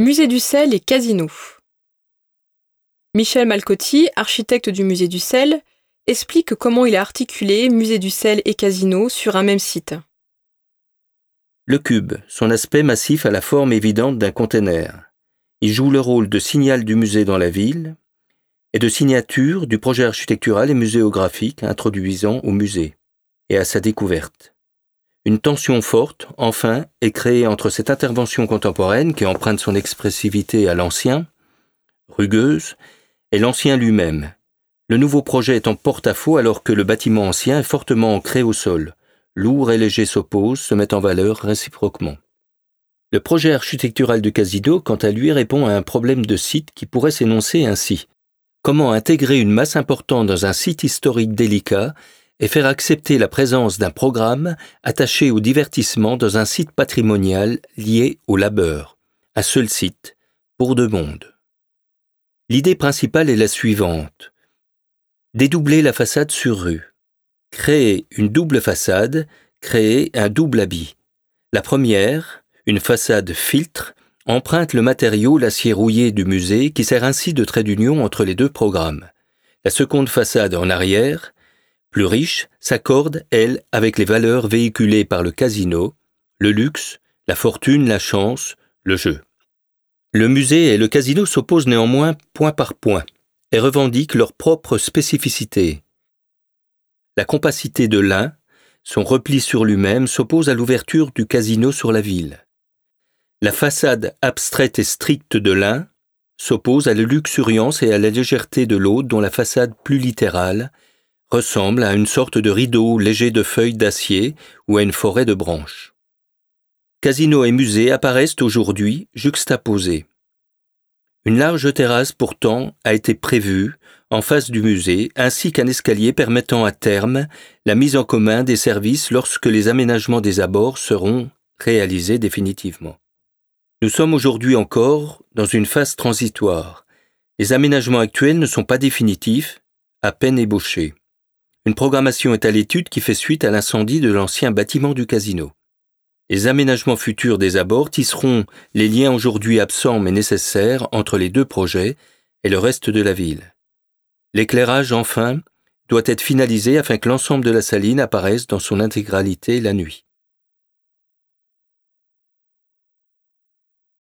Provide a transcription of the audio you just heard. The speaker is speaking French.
Musée du sel et casino. Michel Malcotti, architecte du musée du sel, explique comment il a articulé musée du sel et casino sur un même site. Le cube, son aspect massif a la forme évidente d'un conteneur. Il joue le rôle de signal du musée dans la ville et de signature du projet architectural et muséographique introduisant au musée et à sa découverte. Une tension forte, enfin, est créée entre cette intervention contemporaine qui emprunte son expressivité à l'ancien, rugueuse, et l'ancien lui-même. Le nouveau projet est en porte-à-faux alors que le bâtiment ancien est fortement ancré au sol. Lourd et léger s'opposent, se mettent en valeur réciproquement. Le projet architectural de Casino, quant à lui, répond à un problème de site qui pourrait s'énoncer ainsi. Comment intégrer une masse importante dans un site historique délicat et faire accepter la présence d'un programme attaché au divertissement dans un site patrimonial lié au labeur, un seul site, pour deux mondes. L'idée principale est la suivante. Dédoubler la façade sur rue. Créer une double façade, créer un double habit. La première, une façade filtre, emprunte le matériau l'acier rouillé du musée qui sert ainsi de trait d'union entre les deux programmes. La seconde façade en arrière, plus riche, s'accorde, elle, avec les valeurs véhiculées par le casino, le luxe, la fortune, la chance, le jeu. Le musée et le casino s'opposent néanmoins point par point et revendiquent leurs propres spécificités. La compacité de l'un, son repli sur lui-même, s'oppose à l'ouverture du casino sur la ville. La façade abstraite et stricte de l'un s'oppose à la luxuriance et à la légèreté de l'autre dont la façade plus littérale ressemble à une sorte de rideau léger de feuilles d'acier ou à une forêt de branches. Casino et musée apparaissent aujourd'hui juxtaposés. Une large terrasse pourtant a été prévue en face du musée, ainsi qu'un escalier permettant à terme la mise en commun des services lorsque les aménagements des abords seront réalisés définitivement. Nous sommes aujourd'hui encore dans une phase transitoire. Les aménagements actuels ne sont pas définitifs, à peine ébauchés. Une programmation est à l'étude qui fait suite à l'incendie de l'ancien bâtiment du casino. Les aménagements futurs des abords tisseront les liens aujourd'hui absents mais nécessaires entre les deux projets et le reste de la ville. L'éclairage, enfin, doit être finalisé afin que l'ensemble de la saline apparaisse dans son intégralité la nuit.